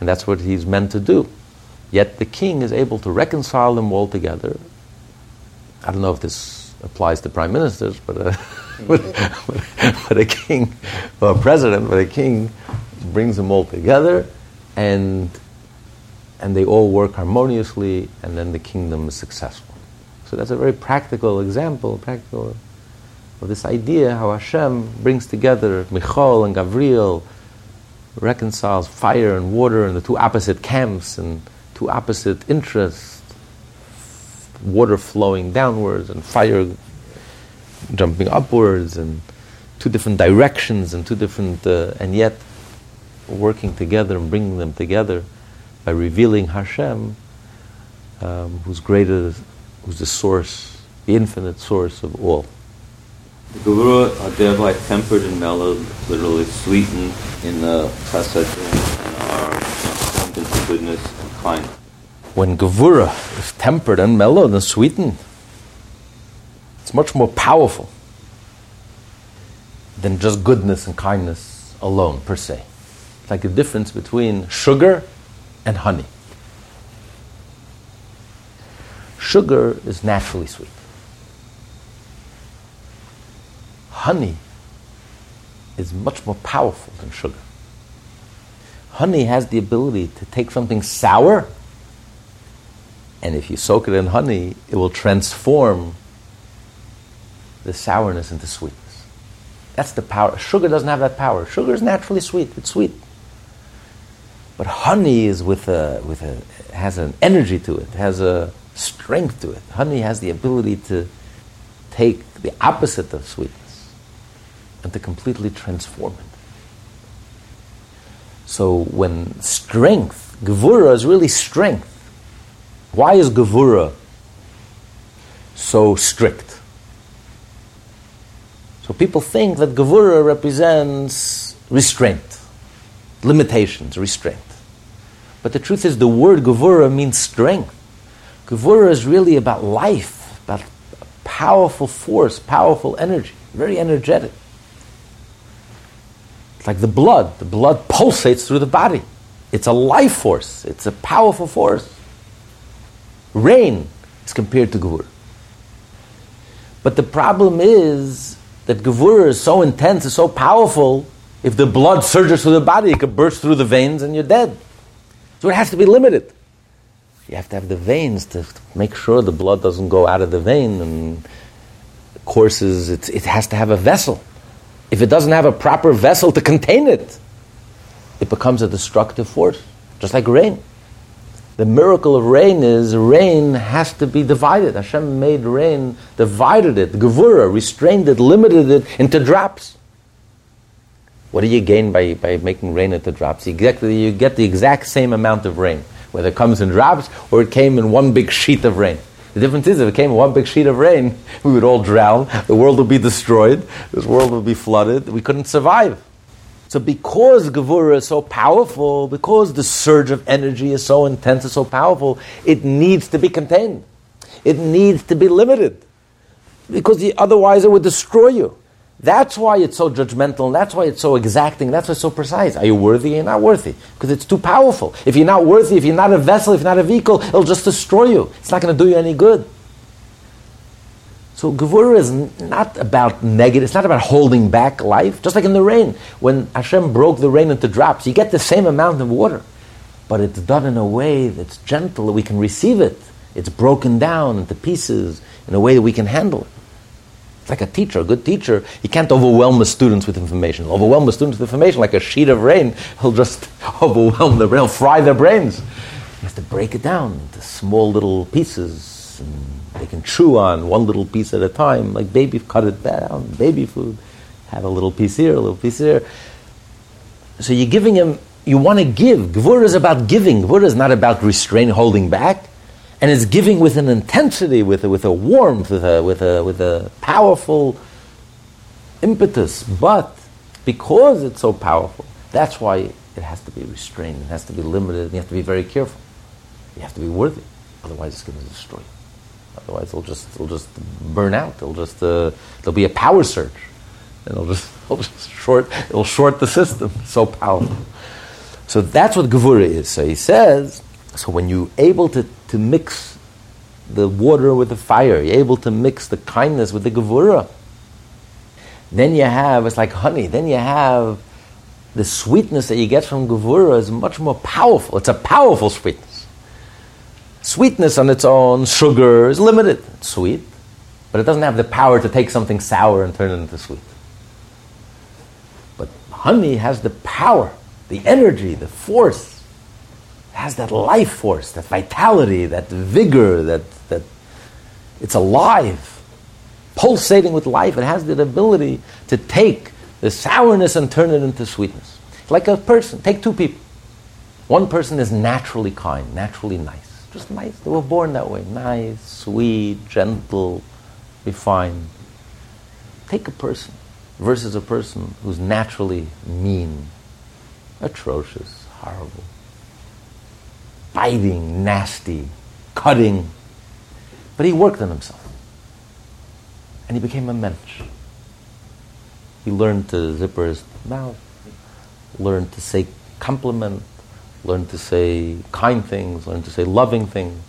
and that's what he's meant to do. Yet the king is able to reconcile them all together. I don't know if this applies to prime ministers, but a, but, but a king, or a president, but a king brings them all together, and and they all work harmoniously, and then the kingdom is successful. So that's a very practical example, practical of this idea how Hashem brings together Michal and Gavriel, reconciles fire and water and the two opposite camps and two opposite interests, water flowing downwards and fire jumping upwards and two different directions and two different, uh, and yet working together and bringing them together by revealing Hashem, um, who's greater, who's the source, the infinite source of all. The Gevura are thereby tempered and mellowed, literally sweetened in the chesed and are transformed into goodness and kindness. When Gevura is tempered and mellowed and sweetened, it's much more powerful than just goodness and kindness alone, per se. It's like the difference between sugar and honey. Sugar is naturally sweet. honey is much more powerful than sugar. Honey has the ability to take something sour, and if you soak it in honey, it will transform the sourness into sweetness. That's the power. Sugar doesn't have that power. Sugar is naturally sweet. It's sweet. But honey is with a, with a, has an energy to it, has a strength to it. Honey has the ability to take the opposite of sweetness and to completely transform it. So when strength, Gevura is really strength. Why is Gevura so strict? So people think that Gevura represents restraint, limitations, restraint. But the truth is, the word Gevura means strength. Gevura is really about life, about powerful force, powerful energy, very energetic It's like the blood. The blood pulsates through the body. It's a life force. It's a powerful force. Rain is compared to Gevura. But the problem is that Gevura is so intense, is so powerful, if the blood surges through the body, it could burst through the veins and you're dead. So it has to be limited. You have to have the veins to make sure the blood doesn't go out of the vein and courses, it has to have a vessel. If it doesn't have a proper vessel to contain it, it becomes a destructive force, just like rain. The miracle of rain is rain has to be divided. Hashem made rain, divided it, gevura, restrained it, limited it into drops. What do you gain by, by making rain into drops? Exactly, you get the exact same amount of rain, whether it comes in drops or it came in one big sheet of rain. The difference is if it came in one big sheet of rain, we would all drown, the world would be destroyed, this world would be flooded, we couldn't survive. So because Gevura is so powerful, because the surge of energy is so intense and so powerful, it needs to be contained. It needs to be limited. Because otherwise it would destroy you. That's why it's so judgmental, that's why it's so exacting, that's why it's so precise. Are you worthy? You're not worthy. Because it's too powerful. If you're not worthy, if you're not a vessel, if you're not a vehicle, it'll just destroy you. It's not going to do you any good. So Gevura is not about negative, it's not about holding back life. Just like in the rain, when Hashem broke the rain into drops, you get the same amount of water. But it's done in a way that's gentle, that we can receive it. It's broken down into pieces in a way that we can handle it. It's like a teacher, a good teacher. He can't overwhelm the students with information. He'll overwhelm the students with information like a sheet of rain. He'll just overwhelm them. He'll fry their brains. He has to break it down into small little pieces. They can chew on one little piece at a time. Like baby, cut it down. Baby food. Have a little piece here, a little piece there. So you're giving him, you want to give. Gevura is about giving. Gevura is not about restraining, holding back and it's giving with an intensity, with a, with a warmth, with a, with, a, with a powerful impetus. But because it's so powerful, that's why it has to be restrained, it has to be limited, and you have to be very careful. You have to be worthy, otherwise it's going to destroy you. Otherwise, it'll just, it'll just burn out. It'll just, uh, there'll be a power surge, and it'll just it'll just short, it'll short the system. So powerful. So that's what Gevura is. So he says, so when you're able to, to mix the water with the fire, you're able to mix the kindness with the Gevura, then you have, it's like honey, then you have the sweetness that you get from Gevura is much more powerful. It's a powerful sweetness. Sweetness on its own, sugar is limited. It's sweet, but it doesn't have the power to take something sour and turn it into sweet. But honey has the power, the energy, the force. Has that life force, that vitality, that vigor, that, that it's alive, pulsating with life. It has the ability to take the sourness and turn it into sweetness. Like a person, take two people. One person is naturally kind, naturally nice. Just nice. They were born that way. Nice, sweet, gentle, refined. Take a person versus a person who's naturally mean, atrocious, horrible, biting, nasty, cutting. But he worked on himself. And he became a mensch. He learned to zipper his mouth, learned to say compliment, learned to say kind things, learned to say loving things,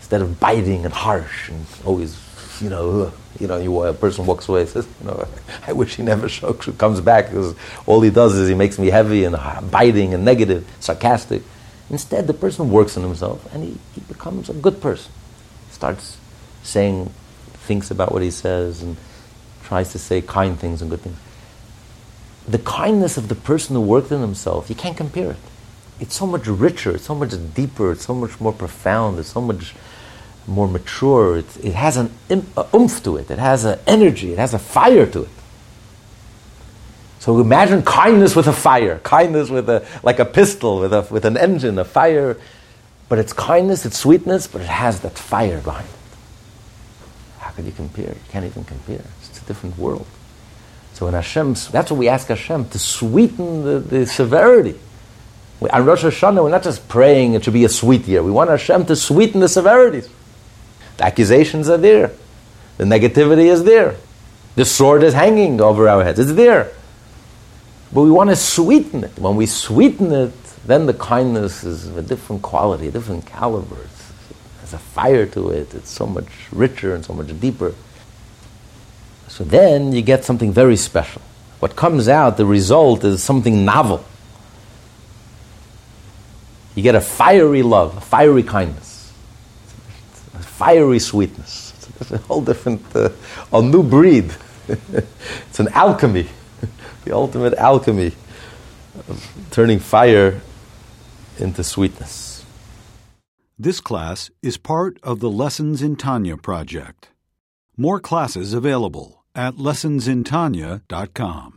instead of biting and harsh and always, you know, you know, you, a person walks away and says, you know, I wish he never shokes, comes back because all he does is he makes me heavy and biting and negative, sarcastic. Instead, the person works on himself and he, he becomes a good person. Starts saying, thinks about what he says and tries to say kind things and good things. The kindness of the person who worked on himself, you can't compare it. It's so much richer, it's so much deeper, it's so much more profound, it's so much more mature. It, it has an oomph to it, it has an energy, it has a fire to it. So imagine kindness with a fire, kindness with a like a pistol with a with an engine, a fire. But it's kindness, it's sweetness, but it has that fire behind it. How could you compare? You can't even compare. It's a different world. So in Hashem, that's what we ask Hashem to sweeten the, the severity. We, on Rosh Hashanah, we're not just praying it should be a sweet year. We want Hashem to sweeten the severities. The accusations are there. The negativity is there. The sword is hanging over our heads. It's there. But we want to sweeten it. When we sweeten it, then the kindness is of a different quality, a different caliber. Has a fire to it. It's so much richer and so much deeper. So then you get something very special. What comes out, the result is something novel. You get a fiery love, a fiery kindness, a fiery sweetness. It's a whole different, uh, a new breed. it's an alchemy, the ultimate alchemy of turning fire into sweetness. This class is part of the Lessons in Tanya project. More classes available at lessonsintanya.com.